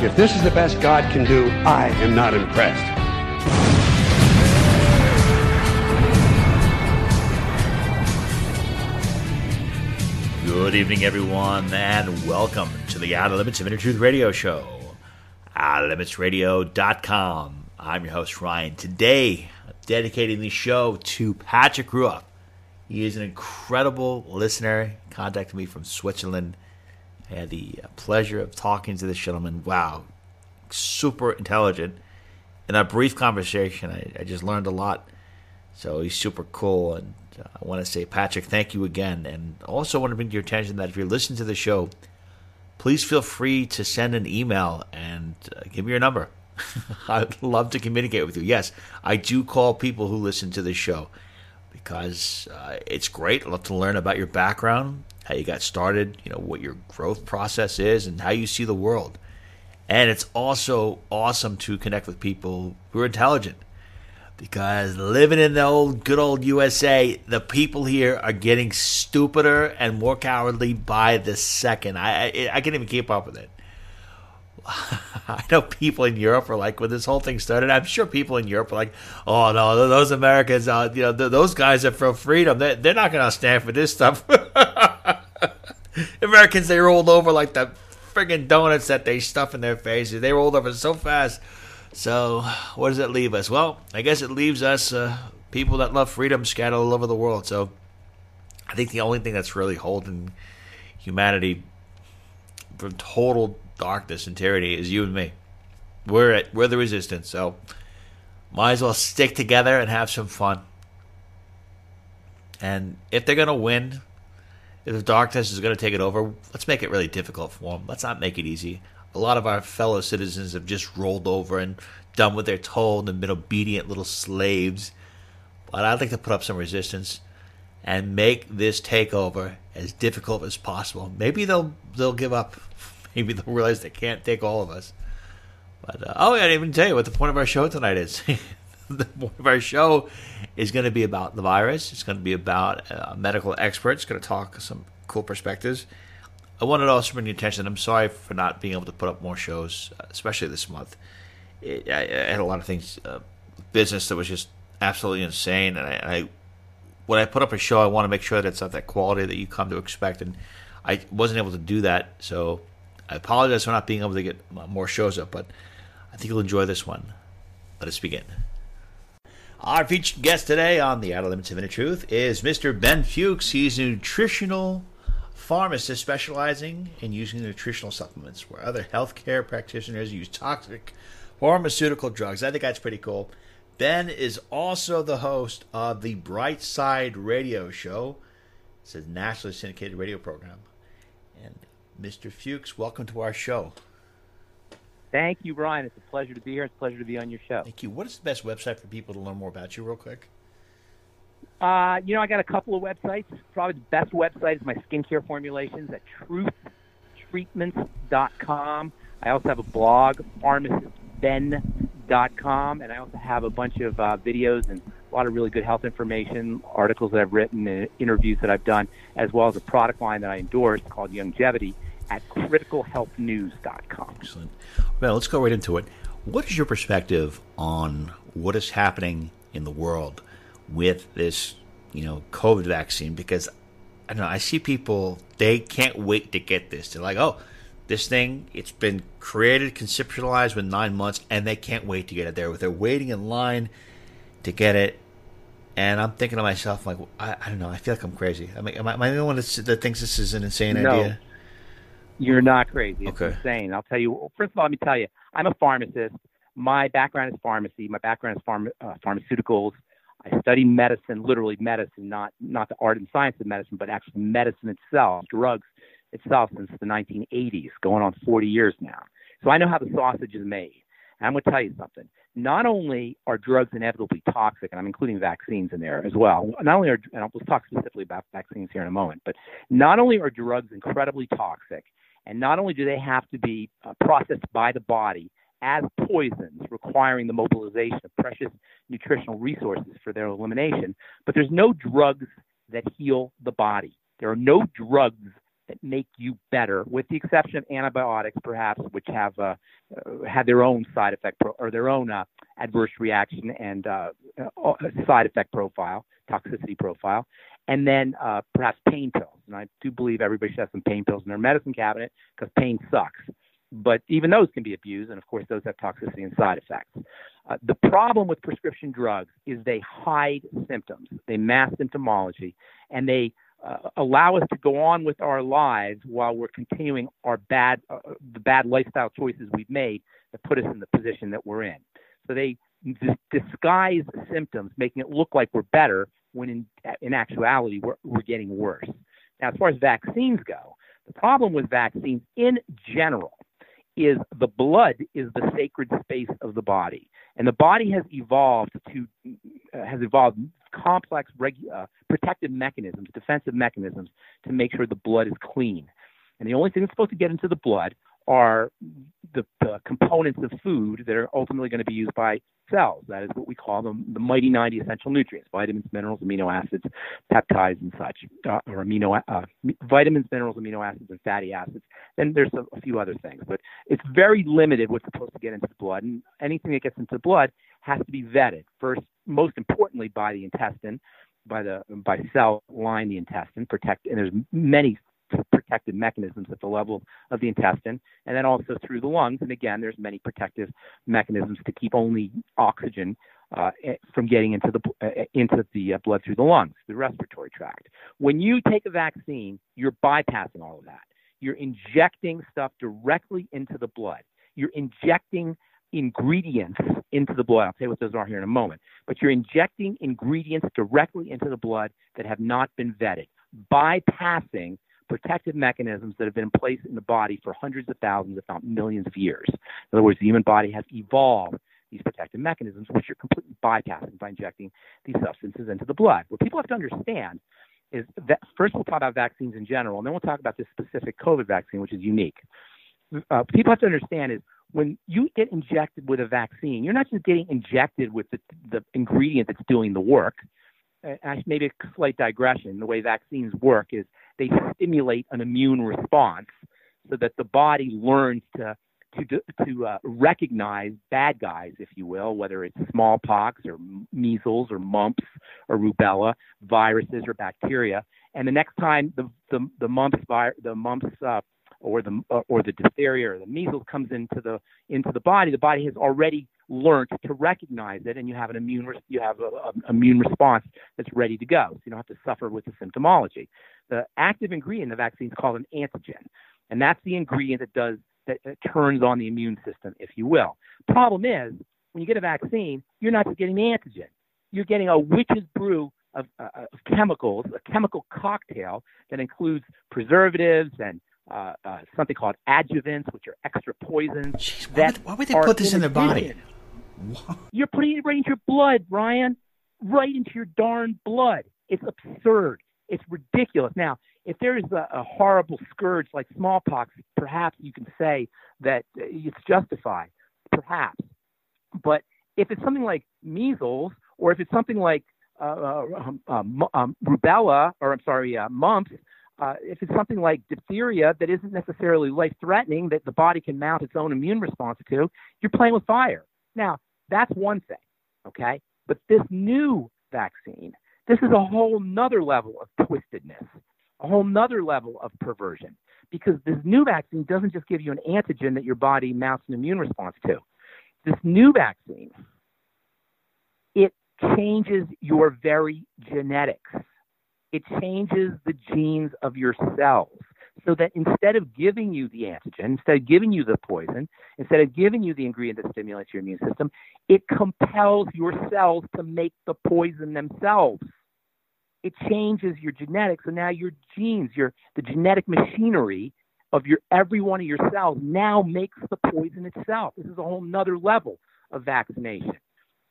If this is the best God can do, I am not impressed. Good evening, everyone, and welcome to the Outer Limits of Inner Truth Radio Show. OuterLimitsRadio.com. I'm your host, Ryan. Today, I'm dedicating the show to Patrick Ruoff. He is an incredible listener. Contacted me from Switzerland. I had the pleasure of talking to this gentleman. Wow, super intelligent. In a brief conversation, I, I just learned a lot. So he's super cool, and uh, I want to say, Patrick, thank you again. And also want to bring to your attention that if you're listening to the show, please feel free to send an email and uh, give me your number. I'd love to communicate with you. Yes, I do call people who listen to the show because uh, it's great. I love to learn about your background, how you got started, you know, what your growth process is, and how you see the world. And it's also awesome to connect with people who are intelligent because living in the old good old USA, the people here are getting stupider and more cowardly by the second. I I, I can't even keep up with it. I know people in Europe are like when this whole thing started. I'm sure people in Europe are like, "Oh no, those Americans, uh, you know, those guys are for freedom. They're, they're not going to stand for this stuff." Americans, they rolled over like the friggin' donuts that they stuff in their faces. They rolled over so fast. So, what does it leave us? Well, I guess it leaves us uh, people that love freedom scattered all over the world. So, I think the only thing that's really holding humanity from total darkness and tyranny is you and me. We're we're the resistance. So, might as well stick together and have some fun. And if they're gonna win, if the darkness is gonna take it over, let's make it really difficult for them. Let's not make it easy a lot of our fellow citizens have just rolled over and done what they're told and been obedient little slaves. But I'd like to put up some resistance and make this takeover as difficult as possible. Maybe they'll they'll give up. Maybe they'll realize they can't take all of us. But uh, oh, I didn't even tell you what the point of our show tonight is. the point of our show is going to be about the virus. It's going to be about uh, medical experts. Going to talk some cool perspectives. I wanted to also bring your attention. I'm sorry for not being able to put up more shows, especially this month. It, I, I, had a lot of things, uh, business that was just absolutely insane, and I, I, when I put up a show, I want to make sure that it's of that quality that you come to expect, and I wasn't able to do that. So I apologize for not being able to get more shows up, but I think you'll enjoy this one. Let us begin. Our featured guest today on the Outer Limits of Inner Truth is Mr. Ben Fuchs. He's a nutritional pharmacist specializing in using nutritional supplements, where other healthcare practitioners use toxic pharmaceutical drugs. I think that's pretty cool. Ben is also the host of the Bright Side Radio Show. It's a nationally syndicated radio program. And Mr. Fuchs, welcome to our show. Thank you, Brian. It's a pleasure to be here. It's a pleasure to be on your show. Thank you. What is the best website for people to learn more about you, real quick? Uh, you know, I got a couple of websites. Probably the best website is my skincare formulations at truthtreatments.com. I also have a blog, pharmacistben.com, and I also have a bunch of uh, videos and a lot of really good health information, articles that I've written, and interviews that I've done, as well as a product line that I endorse called Youngevity at criticalhealthnews.com. Excellent. Well, let's go right into it. What is your perspective on what is happening in the world? with this, you know, COVID vaccine because I don't know, I see people they can't wait to get this. They're like, oh, this thing it's been created, conceptualized with nine months, and they can't wait to get it there. They're waiting in line to get it, and I'm thinking to myself, like, I, I don't know, I feel like I'm crazy. I mean, am I, am I the only one that thinks this is an insane no, idea? You're not crazy. It's okay. insane. I'll tell you. First of all, let me tell you, I'm a pharmacist. My background is pharmacy. My background is pharma, uh, pharmaceuticals. I study medicine, literally medicine, not not the art and science of medicine, but actually medicine itself, drugs itself, since the 1980s, going on 40 years now. So I know how the sausage is made. And I'm going to tell you something. Not only are drugs inevitably toxic, and I'm including vaccines in there as well. Not only are, and I'll talk specifically about vaccines here in a moment, but not only are drugs incredibly toxic, and not only do they have to be uh, processed by the body as poisons, requiring the mobilization of precious nutritional resources for their elimination, but there's no drugs that heal the body. There are no drugs that make you better, with the exception of antibiotics, perhaps, which have uh, uh, had their own side effect pro- or their own uh, adverse reaction and uh, uh, side effect profile, toxicity profile, and then uh, perhaps pain pills. And I do believe everybody should have some pain pills in their medicine cabinet because pain sucks. But even those can be abused, and of course, those have toxicity and side effects. Uh, the problem with prescription drugs is they hide symptoms, they mask symptomology, and they uh, allow us to go on with our lives while we're continuing our bad, uh, the bad lifestyle choices we've made that put us in the position that we're in. So they disguise symptoms, making it look like we're better when in, in actuality we're, we're getting worse. Now, as far as vaccines go, the problem with vaccines in general is the blood is the sacred space of the body, and the body has evolved to uh, has evolved complex regu- uh, protective mechanisms, defensive mechanisms to make sure the blood is clean. And the only thing that's supposed to get into the blood are the, the components of food that are ultimately going to be used by cells. That is what we call them the mighty 90 essential nutrients vitamins, minerals, amino acids, peptides, and such, uh, or amino uh, vitamins, minerals, amino acids, and fatty acids. Then there's a, a few other things, but it's very limited what's supposed to get into the blood. And anything that gets into the blood has to be vetted first, most importantly, by the intestine, by the by cell line the intestine, protect. And there's many protective mechanisms at the level of the intestine. And then also through the lungs. And again there's many protective mechanisms to keep only oxygen uh, eh, from getting into the uh, into the uh, blood through the lungs the respiratory tract. When you take a vaccine you're bypassing all of that. You're injecting stuff directly into the blood. You're injecting ingredients into the blood. I'll tell you what those are here in a moment. But you're injecting ingredients directly into the blood that have not been vetted, bypassing protective mechanisms that have been in place in the body for hundreds of thousands, if not millions of years. In other words, the human body has evolved these protective mechanisms, which you're completely bypassing by injecting these substances into the blood. What people have to understand is that first we'll talk about vaccines in general, and then we'll talk about this specific COVID vaccine, which is unique. Uh, people have to understand is when you get injected with a vaccine, you're not just getting injected with the, the ingredient that's doing the work. Uh, maybe a slight digression. The way vaccines work is they stimulate an immune response so that the body learns to to to uh, recognize bad guys, if you will, whether it's smallpox or measles or mumps or rubella, viruses or bacteria. And the next time the the, the mumps vi- the mumps uh, or the uh, or the diphtheria or the measles comes into the into the body, the body has already learned to recognize it, and you have an immune you have an immune response that's ready to go. So you don't have to suffer with the symptomology. The active ingredient in the vaccine is called an antigen, and that's the ingredient that does that, that turns on the immune system, if you will. Problem is, when you get a vaccine, you're not just getting the antigen; you're getting a witch's brew of, uh, of chemicals, a chemical cocktail that includes preservatives and uh, uh, something called adjuvants, which are extra poisons. Jeez, why, would, why would they put this in their body? You're putting it right into your blood, Ryan. Right into your darn blood. It's absurd. It's ridiculous. Now, if there is a, a horrible scourge like smallpox, perhaps you can say that it's justified. Perhaps. But if it's something like measles, or if it's something like uh, uh, um, um, um rubella, or I'm sorry, uh, mumps, uh, if it's something like diphtheria that isn't necessarily life threatening, that the body can mount its own immune response to, you're playing with fire. Now, that's one thing, okay? But this new vaccine, this is a whole nother level of twistedness, a whole nother level of perversion, because this new vaccine doesn't just give you an antigen that your body mounts an immune response to. This new vaccine, it changes your very genetics it changes the genes of your cells so that instead of giving you the antigen, instead of giving you the poison, instead of giving you the ingredient that stimulates your immune system, it compels your cells to make the poison themselves. It changes your genetics, so now your genes, your the genetic machinery of your every one of your cells now makes the poison itself. This is a whole nother level of vaccination.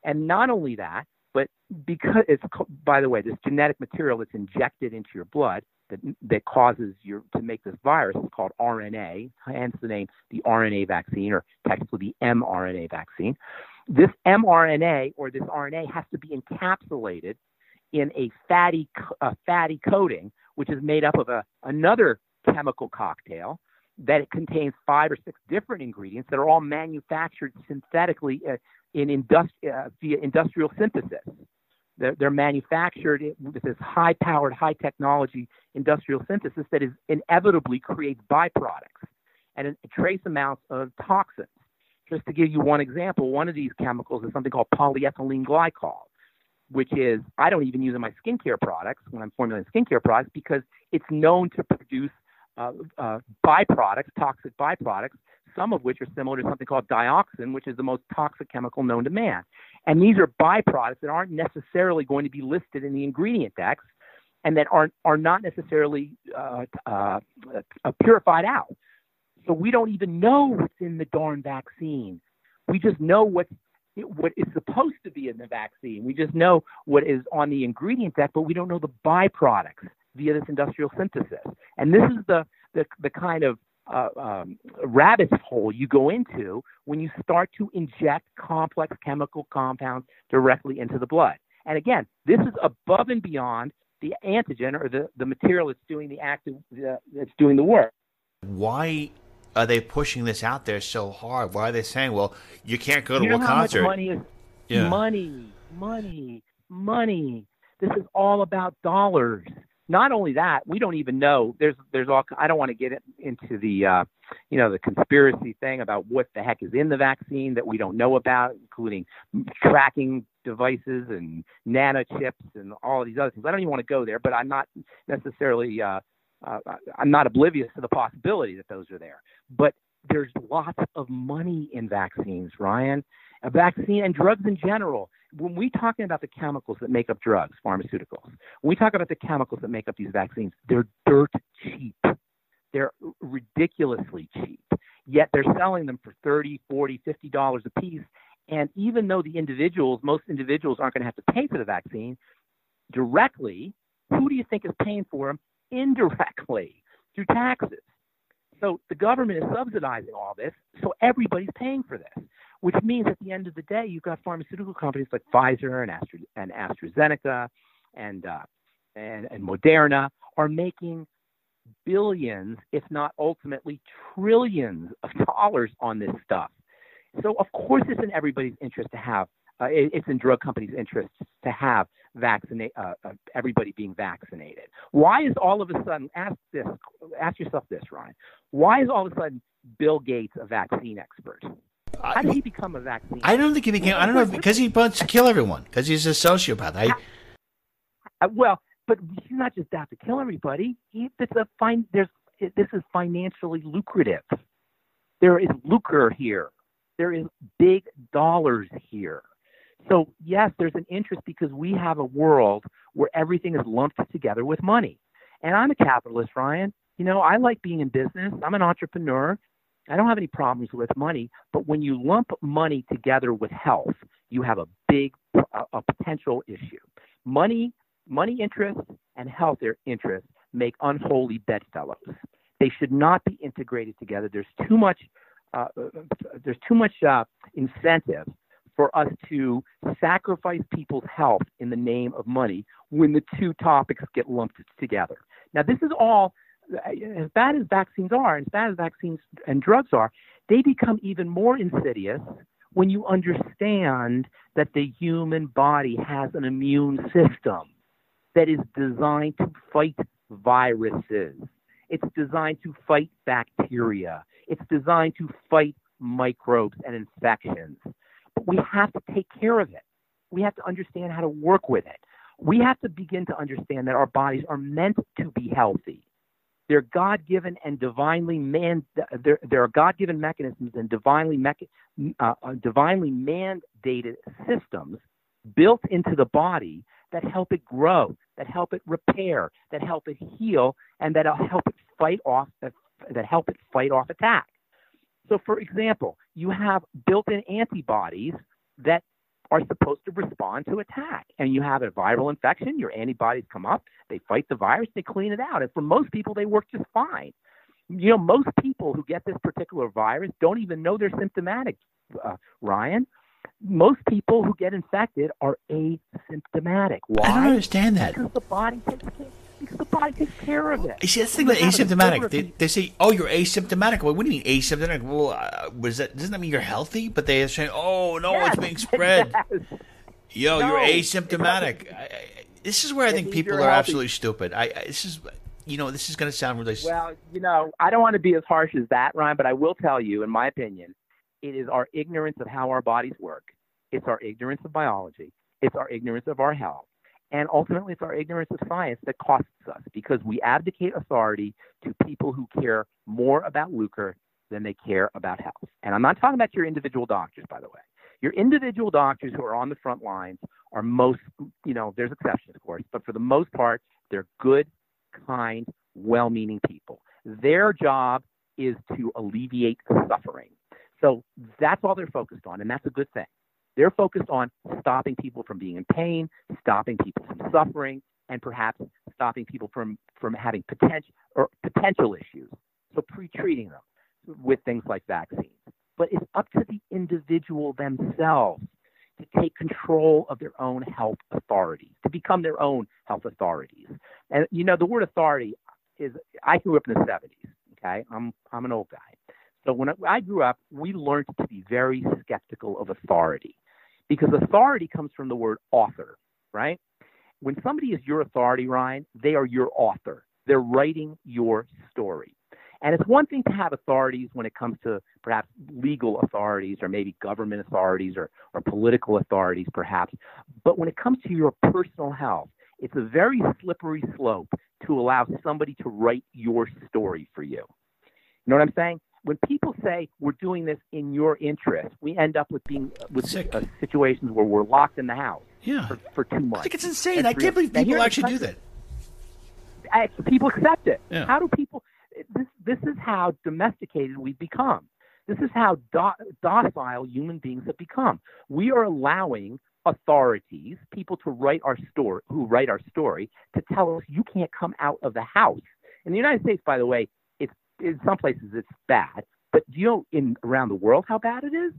And not only that, but because it's by the way, this genetic material that's injected into your blood that that causes your to make this virus is called RNA, hence the name the RNA vaccine or technically the mRNA vaccine. This mRNA or this RNA has to be encapsulated in a fatty a fatty coating, which is made up of a another chemical cocktail that it contains five or six different ingredients that are all manufactured synthetically uh, in industri- uh, via industrial synthesis. They're, they're manufactured with this high powered, high technology industrial synthesis that is inevitably creates byproducts and trace amounts of toxins. Just to give you one example, one of these chemicals is something called polyethylene glycol, which is, I don't even use in my skincare products when I'm formulating skincare products because it's known to produce uh, uh, byproducts, toxic byproducts, some of which are similar to something called dioxin, which is the most toxic chemical known to man. And these are byproducts that aren't necessarily going to be listed in the ingredient text and that are, are not necessarily uh, uh, purified out. So we don't even know what's in the darn vaccine. We just know what's what is supposed to be in the vaccine. We just know what is on the ingredient deck, but we don't know the byproducts via this industrial synthesis. And this is the the, the kind of uh, um, rabbit hole you go into when you start to inject complex chemical compounds directly into the blood. And again, this is above and beyond the antigen or the, the material that's doing the active uh, that's doing the work. Why are they pushing this out there so hard? Why are they saying, "Well, you can't go to you know a concert"? Money is yeah. money, money, money. This is all about dollars. Not only that, we don't even know. There's there's all. I don't want to get into the uh, you know the conspiracy thing about what the heck is in the vaccine that we don't know about, including tracking devices and nanochips and all these other things. I don't even want to go there, but I'm not necessarily. Uh, uh, I'm not oblivious to the possibility that those are there. But there's lots of money in vaccines, Ryan. A vaccine and drugs in general when we talking about the chemicals that make up drugs, pharmaceuticals, when we talk about the chemicals that make up these vaccines, they're dirt cheap. They're ridiculously cheap. Yet they're selling them for 30, 40, 50 dollars a piece. And even though the individuals, most individuals aren't going to have to pay for the vaccine directly, who do you think is paying for them indirectly through taxes? So the government is subsidizing all this, so everybody's paying for this which means at the end of the day, you've got pharmaceutical companies like Pfizer and, Astra, and AstraZeneca and, uh, and, and Moderna are making billions, if not ultimately trillions of dollars on this stuff. So, of course, it's in everybody's interest to have, uh, it's in drug companies' interest to have vaccinate uh, uh, everybody being vaccinated. Why is all of a sudden ask this ask yourself this, Ryan? Why is all of a sudden Bill Gates a vaccine expert? How did he become a vaccine? I don't think he became. I don't know because he wants to kill everyone because he's a sociopath. I, uh, well, but he's not just out to kill everybody. He, it's a fine. There's this is financially lucrative. There is lucre here. There is big dollars here. So yes, there's an interest because we have a world where everything is lumped together with money. And I'm a capitalist, Ryan. You know, I like being in business. I'm an entrepreneur. I don't have any problems with money, but when you lump money together with health, you have a big a, a potential issue. Money, money interests and health interests make unholy bedfellows. They should not be integrated together. There's too much uh, there's too much uh, incentive for us to sacrifice people's health in the name of money when the two topics get lumped together. Now, this is all as bad as vaccines are, as bad as vaccines and drugs are, they become even more insidious when you understand that the human body has an immune system that is designed to fight viruses. It's designed to fight bacteria. It's designed to fight microbes and infections. But we have to take care of it. We have to understand how to work with it. We have to begin to understand that our bodies are meant to be healthy. They're God given and divinely man. There, are God given mechanisms and divinely mecha- uh, uh, divinely mandated systems built into the body that help it grow, that help it repair, that help it heal, and that help it fight off, that help it fight off attack. So, for example, you have built-in antibodies that are supposed to respond to attack. And you have a viral infection, your antibodies come up, they fight the virus, they clean it out. And for most people, they work just fine. You know, most people who get this particular virus don't even know they're symptomatic, uh, Ryan. Most people who get infected are asymptomatic. Why? I don't understand that. Because the body takes care because the body takes care of it. See, that's the thing about asymptomatic. They, they, say, "Oh, you're asymptomatic." Well, what do you mean asymptomatic? Well, uh, was that doesn't that mean you're healthy? But they are saying, "Oh no, yes, it's being spread." Yes. Yo, No, you're asymptomatic. I, I, this is where I think people are healthy. absolutely stupid. I, I this is, you know, this is going to sound really. Well, you know, I don't want to be as harsh as that, Ryan, but I will tell you, in my opinion, it is our ignorance of how our bodies work. It's our ignorance of biology. It's our ignorance of our health. And ultimately, it's our ignorance of science that costs us because we abdicate authority to people who care more about lucre than they care about health. And I'm not talking about your individual doctors, by the way. Your individual doctors who are on the front lines are most, you know, there's exceptions, of course, but for the most part, they're good, kind, well meaning people. Their job is to alleviate suffering. So that's all they're focused on, and that's a good thing. They're focused on stopping people from being in pain, stopping people from suffering, and perhaps stopping people from, from having potential or potential issues. So pre-treating them with things like vaccines. But it's up to the individual themselves to take control of their own health authorities, to become their own health authorities. And you know, the word authority is I grew up in the 70s, okay? I'm I'm an old guy. So when I grew up, we learned to be very skeptical of authority because authority comes from the word author, right? When somebody is your authority, Ryan, they are your author. They're writing your story. And it's one thing to have authorities when it comes to perhaps legal authorities or maybe government authorities or, or political authorities, perhaps. But when it comes to your personal health, it's a very slippery slope to allow somebody to write your story for you. You know what I'm saying? When people say we're doing this in your interest, we end up with being with Sick. uh, situations where we're locked in the house Yeah. for, for two months. I think it's insane. And I can't believe people actually do that. I- people accept it. Yeah. How do people? This this is how domesticated we've become. This is how do, docile human beings have become. We are allowing authorities, people to write our story, who write our story, to tell us you can't come out of the house. In the United States, by the way, in some places it's bad, but do you know in around the world how bad it is?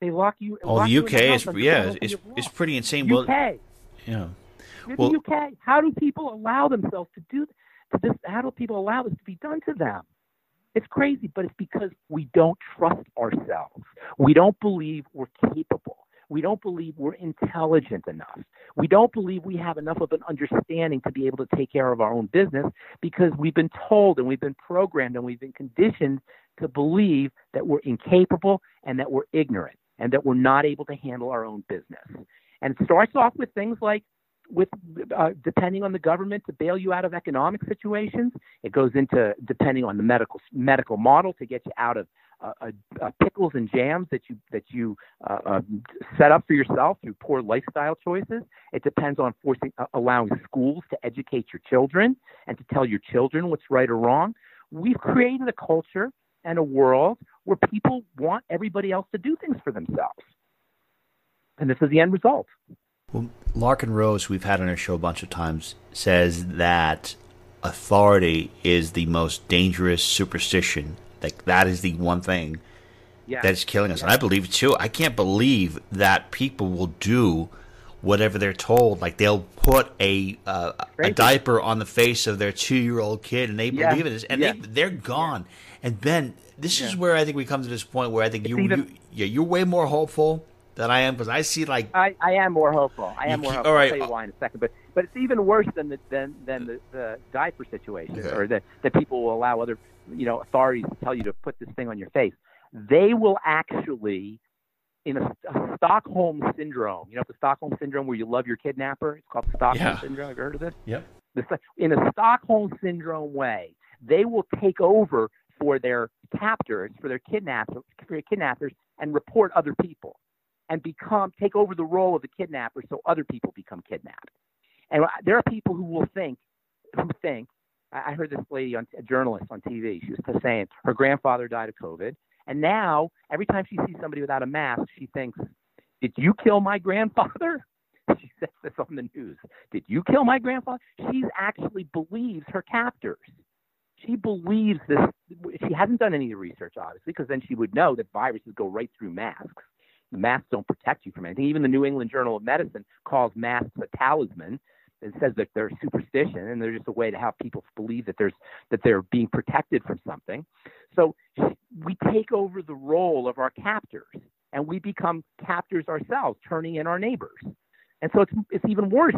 They lock you. Oh, lock the UK is yeah, it's it's pretty insane. Well, UK. yeah. In Well- the UK, how do people allow themselves to do to this? How do people allow this to be done to them? It's crazy, but it's because we don't trust ourselves. We don't believe we're capable. We don't believe we're intelligent enough. We don't believe we have enough of an understanding to be able to take care of our own business because we've been told and we've been programmed and we've been conditioned to believe that we're incapable and that we're ignorant and that we're not able to handle our own business. And it starts off with things like with uh, depending on the government to bail you out of economic situations. It goes into depending on the medical medical model to get you out of uh, uh, uh, pickles and jams that you that you uh, set up for yourself through poor lifestyle choices. It depends on forcing allowing schools to educate your children and to tell your children what's right or wrong. We've created a culture and a world where people want everybody else to do things for themselves. And this is the end result. Well, Larken Rose, we've had on our show a bunch of times, says that authority is the most dangerous superstition. Like that is the one thing Yeah. that's killing us, and I believe too. I can't believe that people will do whatever they're told. Like they'll put a uh, a diaper on the face of their two year old kid, and they Yeah. believe it, and Yeah. they they're gone. And Ben, this is where I think we come to this point where I think you, even- you yeah you're way more hopeful than I am because I see like I, I am more hopeful. I am more hopeful. all right. I'll tell you why in a second. But but it's even worse than the than than the, the diaper situation, Okay. or that that people will allow other you know authorities tell you to put this thing on your face. They will actually, in a, a Stockholm syndrome. You know the Stockholm syndrome where you love your kidnapper. It's called the Stockholm Yeah. syndrome. Have you heard of this? Yep. The- in a Stockholm syndrome way, they will take over for their captors, for their kidnappers, for their kidnappers, and report other people, and become take over the role of the kidnapper, so other people become kidnapped. And uh, there are people who will think, who think, I heard this lady on a journalist on TV. She was saying her grandfather died of COVID, and now every time she sees somebody without a mask, she thinks, "Did you kill my grandfather?" She says this on the news. Did you kill my grandfather? She actually believes her captors. She believes this. She hasn't done any research, obviously, because then she would know that viruses go right through masks. Masks don't protect you from anything. Even the New England Journal of Medicine calls masks a talisman and says that they're superstition and they're just a way to have people believe that there's that they're being protected from something. So we take over the role of our captors and we become captors ourselves, turning in our neighbors. And so it's it's even worse.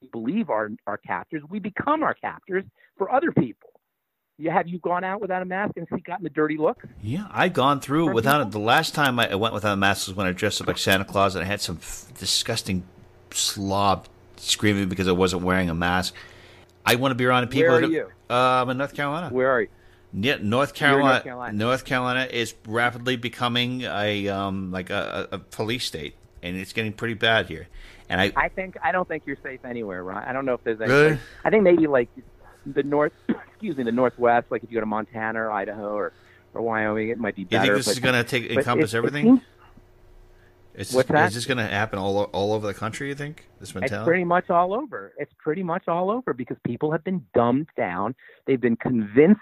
We believe our our captors, we become our captors for other people. You have you gone out without a mask and see gotten the dirty look? Yeah, I've gone through without people? it. The last time I went without a mask was when I dressed up like Santa Claus and I had some f- disgusting slob screaming because I wasn't wearing a mask. I want to be around people. Where are you? Uh, I'm in North Carolina. Where are you? Yeah, North in North Carolina. Carolina. North Carolina is rapidly becoming a um like a, a police state, and it's getting pretty bad here. And I, I think I don't think you're safe anywhere, Ron. I don't know if there's any. Really? I think maybe like the north, excuse me, the northwest. Like if you go to Montana or Idaho or, or Wyoming, it might be you better. think this but- is going to take encompass it- it everything? seems- Is What's that? Is this going to happen all all over the country? You think this mentality? It's pretty much all over. It's pretty much all over because people have been dumbed down. They've been convinced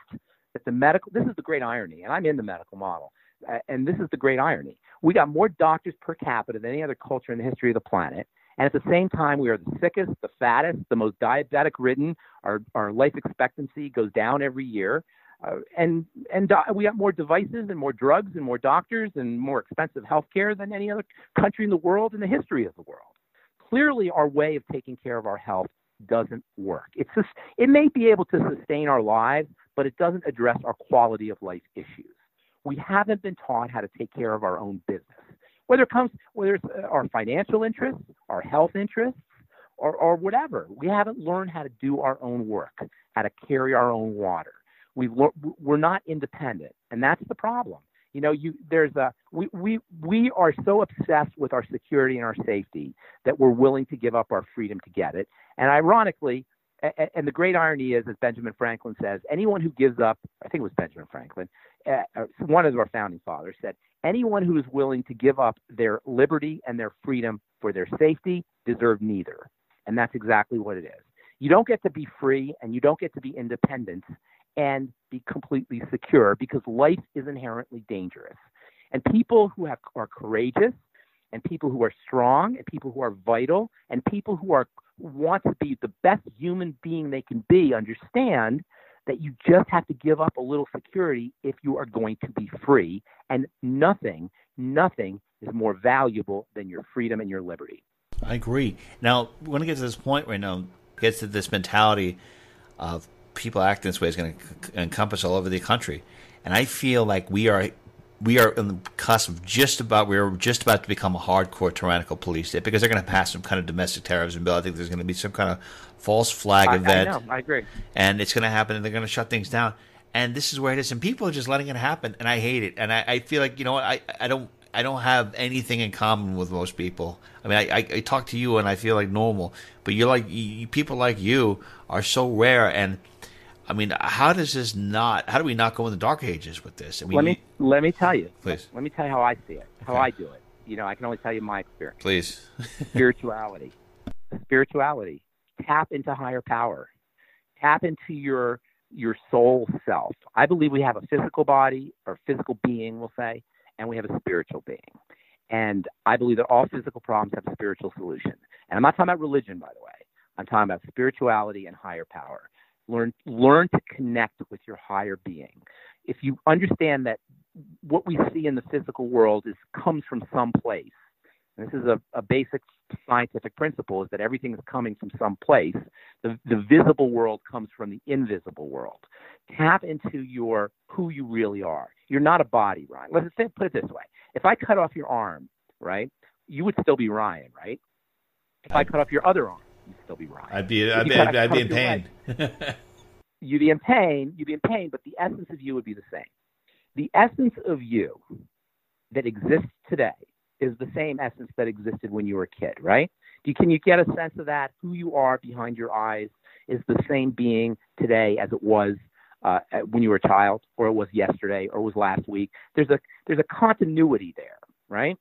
that the medical. This is the great irony, and I'm in the medical model. Uh, and this is the great irony. We got more doctors per capita than any other culture in the history of the planet. And at the same time, we are the sickest, the fattest, the most diabetic ridden. Our, our life expectancy goes down every year. Uh, and and do- we got more devices and more drugs and more doctors and more expensive health care than any other country in the world in the history of the world clearly our way of taking care of our health doesn't work. It's just, it may be able to sustain our lives, but it doesn't address our quality of life issues. We haven't been taught how to take care of our own business, whether it comes whether it's uh, our financial interests, our health interests, or, or whatever. We haven't learned how to do our own work, how to carry our own water. We we're not independent, and that's the problem. You know, you there's a we we we are so obsessed with our security and our safety that we're willing to give up our freedom to get it. And ironically, and the great irony is, as Benjamin Franklin says, anyone who gives up, I think it was Benjamin Franklin, uh, uh, one of our founding fathers said, anyone who is willing to give up their liberty and their freedom for their safety deserve neither. And that's exactly what it is. You don't get to be free and you don't get to be independent and be completely secure because life is inherently dangerous. And people who have, are courageous and people who are strong and people who are vital and people who are want to be the best human being they can be understand that you just have to give up a little security if you are going to be free and nothing nothing is more valuable than your freedom and your liberty I agree. Now, when it gets to this point right now, gets to this mentality of people acting this way is going to encompass all over the country, and I feel like we are we are on the cusp of just about we're just about to become a hardcore tyrannical police state because they're going to pass some kind of domestic terrorism bill. I think there's going to be some kind of false flag I, I event know i agree and it's going to happen, and they're going to shut things down. And this is where it is, and people are just letting it happen, and I hate it. And I, I feel like you know what, I I don't I don't have anything in common with most people. I mean, I, I, I talk to you, and I feel like normal, but you're like you, people like you are so rare. And I mean, how does this not? How do we not go in the dark ages with this? I mean, let me let me tell you Please. let me tell you how i see it how Okay. i do it you know i can only tell you my experience please. spirituality. Spirituality. Tap into higher power. Tap into your your soul self. I believe we have a physical body or physical being, we'll say, and we have a spiritual being. And I believe that all physical problems have a spiritual solution. And I'm not talking about religion, by the way. I'm talking about spirituality and higher power. Learn learn to connect with your higher being. If you understand that what we see in the physical world is comes from some place, and this is a, a basic scientific principle is that everything is coming from some place. The, the visible world comes from the invisible world. Tap into your who you really are. You're not a body, Ryan. Let's say, put it this way: if I cut off your arm, right, you would still be Ryan, right? If I, I- cut off your other arm, you'd still be Ryan. I'd be I'd be, I'd, I'd be in pain. you'd be in pain, you'd be in pain, but the essence of you would be the same. The essence of you that exists today is the same essence that existed when you were a kid, right? Do you, can you get a sense of that? Who you are behind your eyes is the same being today as it was uh, when you were a child, or it was yesterday, or it was last week. There's a there's a continuity there, right?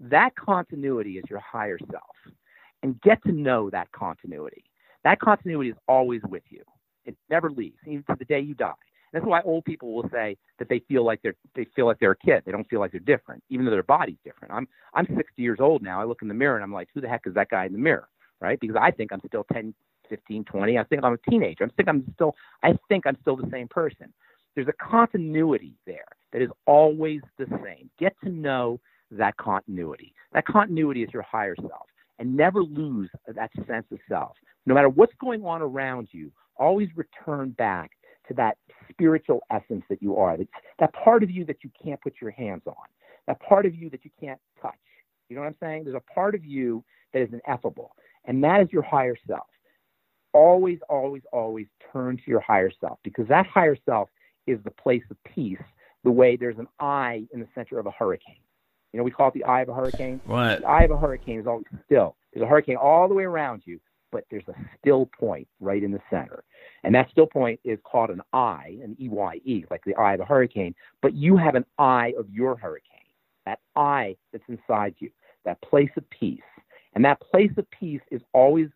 That continuity is your higher self, and get to know that continuity. That continuity is always with you. It never leaves, even to the day you die. That's why old people will say that they feel like they're they feel like they're a kid. They don't feel like they're different, even though their body's different. I'm I'm 60 years old now. I look in the mirror and I'm like, who the heck is that guy in the mirror, right? Because I think I'm still 10, 15, 20. I think I'm a teenager. I think I'm still I think I'm still the same person. There's a continuity there that is always the same. Get to know that continuity. That continuity is your higher self, and never lose that sense of self. No matter what's going on around you, always return back to that spiritual essence that you are, that, that part of you that you can't put your hands on, that part of you that you can't touch. You know what I'm saying? There's a part of you that is ineffable, and that is your higher self. Always, always, always turn to your higher self because that higher self is the place of peace, the way there's an eye in the center of a hurricane. You know, we call it the eye of a hurricane. Right. The eye of a hurricane is always still. There's a hurricane all the way around you, but there's a still point right in the center. And that still point is called an eye, an E Y E, like the eye of a hurricane. But you have an eye of your hurricane, that eye that's inside you, that place of peace. And that place of peace is always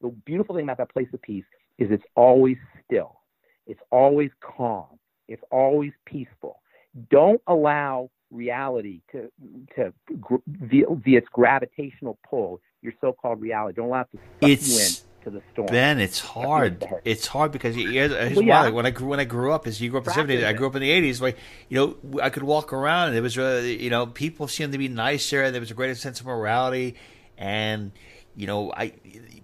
the beautiful thing about that place of peace is it's always still, it's always calm, it's always peaceful. Don't allow reality to to via, via its gravitational pull, your so-called reality. Don't allow it to suck It's- you the storm. Ben, it's hard. It's hard because you- here's, here's Well, why. yeah. Like when I grew when I grew up, as you grew up in the seventies, I grew up in the eighties. Like you know, I could walk around and it was uh, you know people seemed to be nicer. and There was a greater sense of morality, and you know, I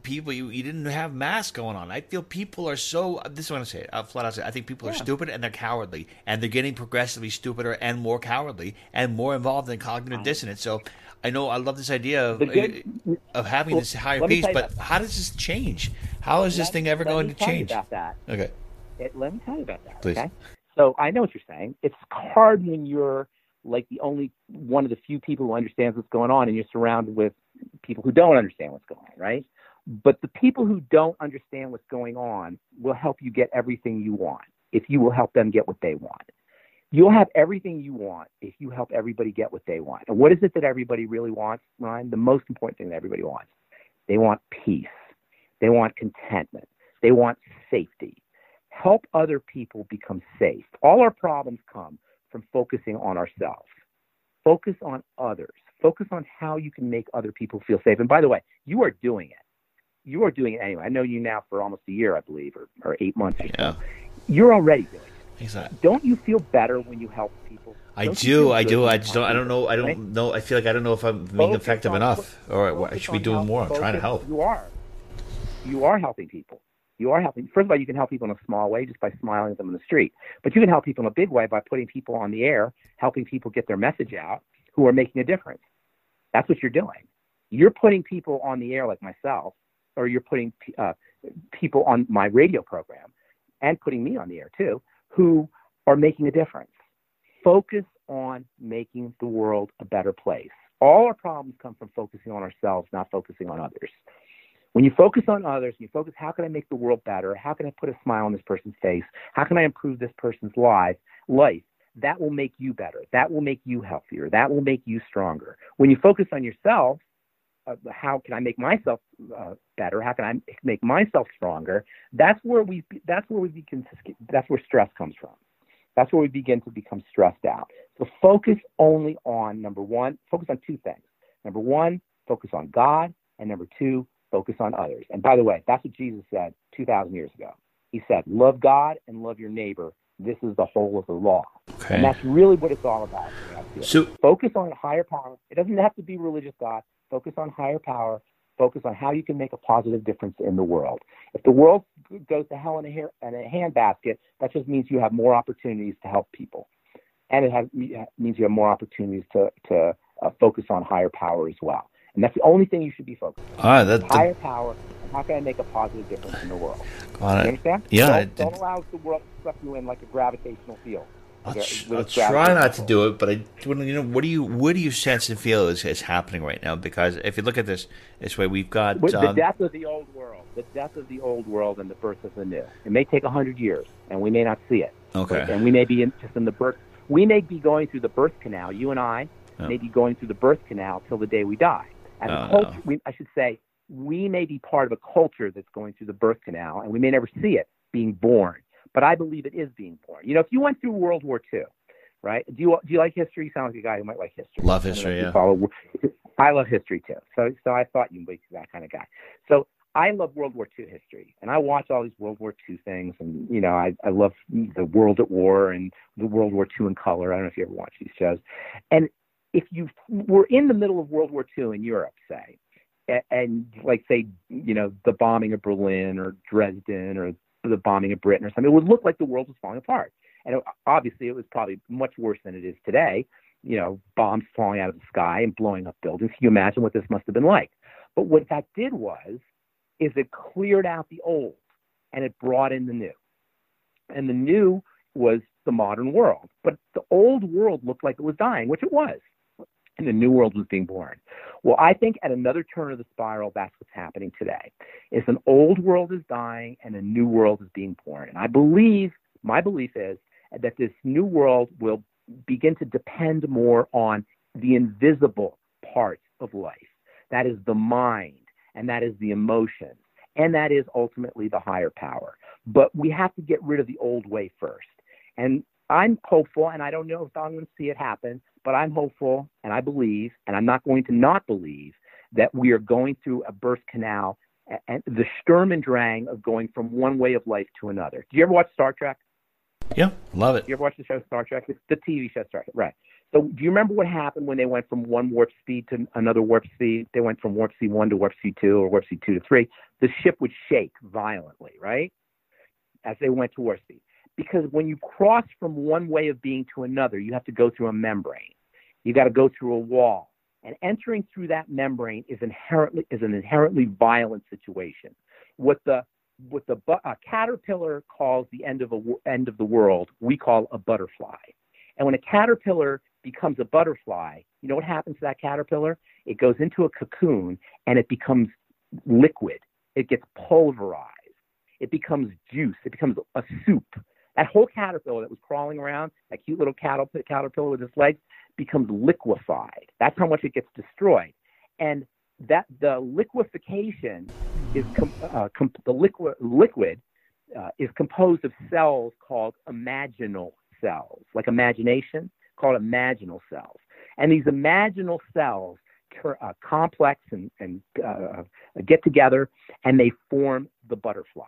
people you, you didn't have masks going on. I feel people are so. This is what I'm saying. I'll uh, flat out say. I think people are stupid and they're cowardly, and they're getting progressively stupider and more cowardly and more involved in cognitive dissonance. So. I know I love this idea of good- uh, of having Well, this higher let peace, but that. how does this change? How is this thing ever let going me to tell you change? about that. Okay. It, let me tell you about that. Please. Okay. So I know what you're saying. It's hard when you're like the only one of the few people who understands what's going on, and you're surrounded with people who don't understand what's going on, right? But the people who don't understand what's going on will help you get everything you want if you will help them get what they want. You'll have everything you want if you help everybody get what they want. And what is it that everybody really wants, Ryan? The most important thing that everybody wants. They want peace. They want contentment. They want safety. Help other people become safe. All our problems come from focusing on ourselves. Focus on others. Focus on how you can make other people feel safe. And by the way, you are doing it. You are doing it anyway. I know you now for almost a year, I believe, or, or eight months or so. Yeah. You're already doing it. Exactly. Don't you feel better when you help people? I Don't do. I do. I just don't. I don't know. I don't right? know. I feel like I don't know if I'm being Focus effective on- enough, or I should be doing help- more. I'm trying to help. You are. You are helping people. You are helping. First of all, you can help people in a small way just by smiling at them in the street. But you can help people in a big way by putting people on the air, helping people get their message out who are making a difference. That's what you're doing. You're putting people on the air like myself, or you're putting uh, people on my radio program and putting me on the air too, who are making a difference. Focus on making the world a better place. All our problems come from focusing on ourselves, not focusing on others. When you focus on others, you focus, how can I make the world better? How can I put a smile on this person's face? How can I improve this person's life? Life. That will make you better. That will make you healthier. That will make you stronger. When you focus on yourself, uh, how can I make myself uh, better? How can I make myself stronger? That's where we. That's where we begin to. That's where stress comes from. That's where we begin to become stressed out. So focus only on number one. Focus on two things. Number one, focus on God, and number two, focus on others. And by the way, that's what Jesus said 2,000 years ago. He said, "Love God and love your neighbor. This is the whole of the law." Okay. And that's really what it's all about. So focus on higher power. It doesn't have to be religious God. Focus on higher power. Focus on how you can make a positive difference in the world. If the world goes to hell in a, hair, in a handbasket, that just means you have more opportunities to help people, and it has, means you have more opportunities to to uh, focus on higher power as well. And that's the only thing you should be focused on. all right, that, Higher power. How can I make a positive difference in the world? got You understand? Yeah, Don't, don't allow the world to suck you in like a gravitational field. I'll, tr- I'll try not to do it, but I, you know, what do you, what do you sense and feel is, is happening right now? Because if you look at this this way, we've got With the um, death of the old world, the death of the old world and the birth of the new. It may take a hundred years, and we may not see it. okay, And we may be in, just in the birth. We may be going through the birth canal. You and I Oh. may be going through the birth canal till the day we die. As Oh, a culture, no. we, I should say, we may be part of a culture that's going through the birth canal, and we may never see it being born. But I believe it is being born. You know, if you went through World War II, right? Do you do you like history? You sound like a guy who might like history. Love I don't know history, yeah. Follow, I love history too. So so I thought you'd be that kind of guy. So I love World War II history, and I watch all these World War II things, and you know I I love the World at War and the World War II in color. I don't know if you ever watch these shows, and if you were in the middle of World War II in Europe, say, a- and like say you know the bombing of Berlin or Dresden or the bombing of Britain or something, it would look like the world was falling apart. And it, obviously, it was probably much worse than it is today. You know, bombs falling out of the sky and blowing up buildings. Can you imagine what this must have been like? But what that did was, is it cleared out the old and it brought in the new. And the new was the modern world. But the old world looked like it was dying, which it was. And the new world was being born. Well, I think at another turn of the spiral, that's what's happening today. Is an old world is dying and a new world is being born. And I believe, my belief is that this new world will begin to depend more on the invisible parts of life. That is the mind, and that is the emotions, and that is ultimately the higher power. But we have to get rid of the old way first. And I'm hopeful, and I don't know if I'm going to see it happen, but I'm hopeful, and I believe, and I'm not going to not believe that we are going through a birth canal and the Sturm and Drang of going from one way of life to another. Do you ever watch Star Trek? yeah, love it. You ever watch the show Star Trek? It's the TV show Star Trek, right? So, do you remember what happened when they went from one warp speed to another warp speed? They went from warp speed one to warp speed two, or warp speed two to three. The ship would shake violently, right, as they went to warp speed. Because when you cross from one way of being to another, you have to go through a membrane. You got to go through a wall, and entering through that membrane is inherently is an inherently violent situation. What the what the a caterpillar calls the end of a end of the world, we call a butterfly. And when a caterpillar becomes a butterfly, you know what happens to that caterpillar? It goes into a cocoon and it becomes liquid. It gets pulverized. It becomes juice. It becomes a soup. That whole caterpillar that was crawling around, that cute little caterpillar with its legs, becomes liquefied. That's how much it gets destroyed. And that the liquefaction is com- uh, com- the liquid liquid uh, is composed of cells called imaginal cells, like imagination, called imaginal cells. And these imaginal cells uh, complex and, and uh, get together and they form the butterfly.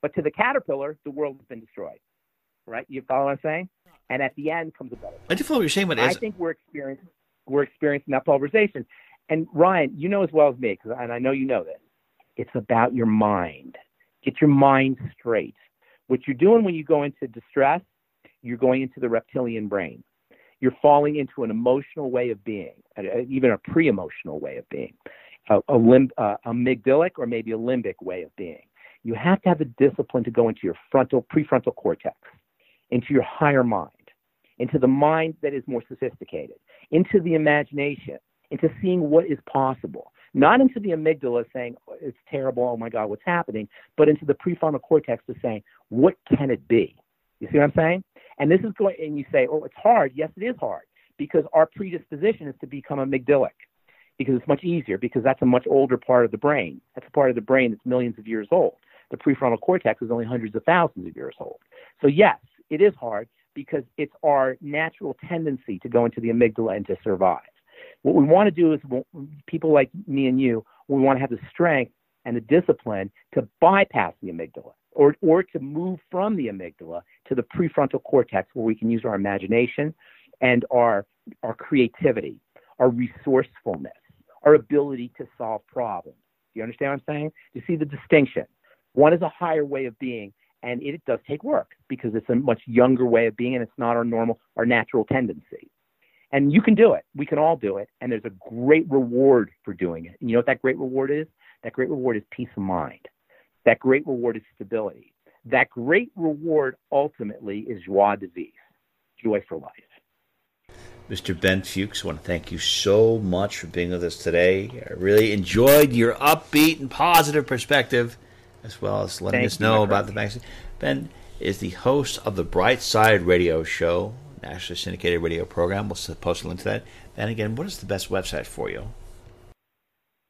But to the caterpillar, the world has been destroyed. Right? You follow what I'm saying? And at the end comes a better. I do follow what you're saying, but I think we're experiencing we're experiencing that pulverization. And Ryan, you know as well as me, 'cause- and I know you know this. It's about your mind. Get your mind straight. What you're doing when you go into distress, you're going into the reptilian brain. You're falling into an emotional way of being, even a pre-emotional way of being, a, a limb, uh, amygdalic or maybe a limbic way of being. You have to have the discipline to go into your frontal, prefrontal cortex, into your higher mind, into the mind that is more sophisticated, into the imagination, into seeing what is possible. Not into the amygdala saying, "Oh, it's terrible, oh my God, what's happening, but into the prefrontal cortex to saying, what can it be? You see what I'm saying? And this is going, and you say, oh, it's hard. Yes, it is hard because our predisposition is to become amygdalic because it's much easier because that's a much older part of the brain. That's a part of the brain that's millions of years old. The prefrontal cortex is only hundreds of thousands of years old. So, yes, it is hard because it's our natural tendency to go into the amygdala and to survive. What we want to do is, people like me and you, we want to have the strength and the discipline to bypass the amygdala or, or to move from the amygdala to the prefrontal cortex where we can use our imagination and our, our creativity, our resourcefulness, our ability to solve problems. Do you understand what I'm saying? You see the distinction. One is a higher way of being, and it does take work because it's a much younger way of being and it's not our normal, our natural tendency. And you can do it. We can all do it. And there's a great reward for doing it. And you know what that great reward is? That great reward is peace of mind. That great reward is stability. That great reward ultimately is joie de vivre. joy for life. Mr. Ben Fuchs, I want to thank you so much for being with us today. I really enjoyed your upbeat and positive perspective, as well as letting Thank us know about the magazine. Ben is the host of the Bright Side Radio Show, nationally syndicated radio program. We'll post a link to that. And again, what is the best website for you?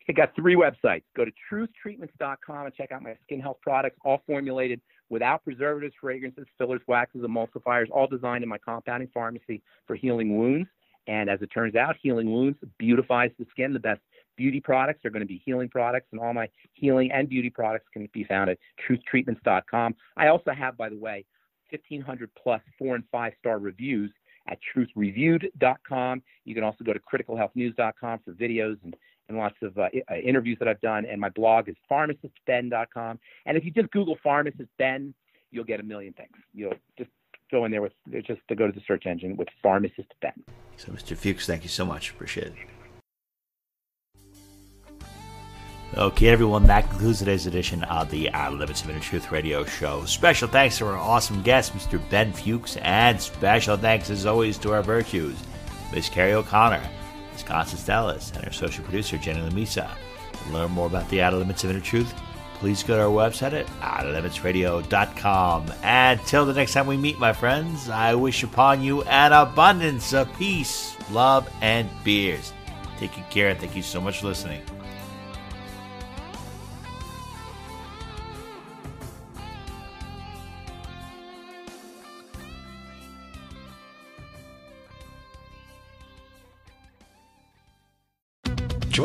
I got three websites. Go to truthtreatments.com and check out my skin health products, all formulated without preservatives, fragrances, fillers, waxes, emulsifiers, all designed in my compounding pharmacy for healing wounds. And as it turns out, healing wounds beautifies the skin. The best beauty products are going to be healing products, and all my healing and beauty products can be found at truthtreatments.com. I also have, by the way, 1,500 plus four and five star reviews at truthreviewed.com. You can also go to criticalhealthnews.com for videos and and lots of uh, uh, interviews that I've done. And my blog is pharmacistben.com. And if you just Google pharmacist Ben, you'll get a million things. You'll just go in there with just to go to the search engine with pharmacist Ben. So, Mr. Fuchs, thank you so much. Appreciate it. Okay, everyone, that concludes today's edition of the Limits of Inner Truth Radio Show. Special thanks to our awesome guest, Mr. Ben Fuchs, and special thanks, as always, to our virtues, Miss Carrie O'Connor, Miss Constance Dallas, and our social producer, Jenny Lamisa. To learn more about the Limits of Inner Truth, please go to our website at outerlimitsradio.com. And till the next time we meet, my friends, I wish upon you an abundance of peace, love, and beers. Take good care, and thank you so much for listening.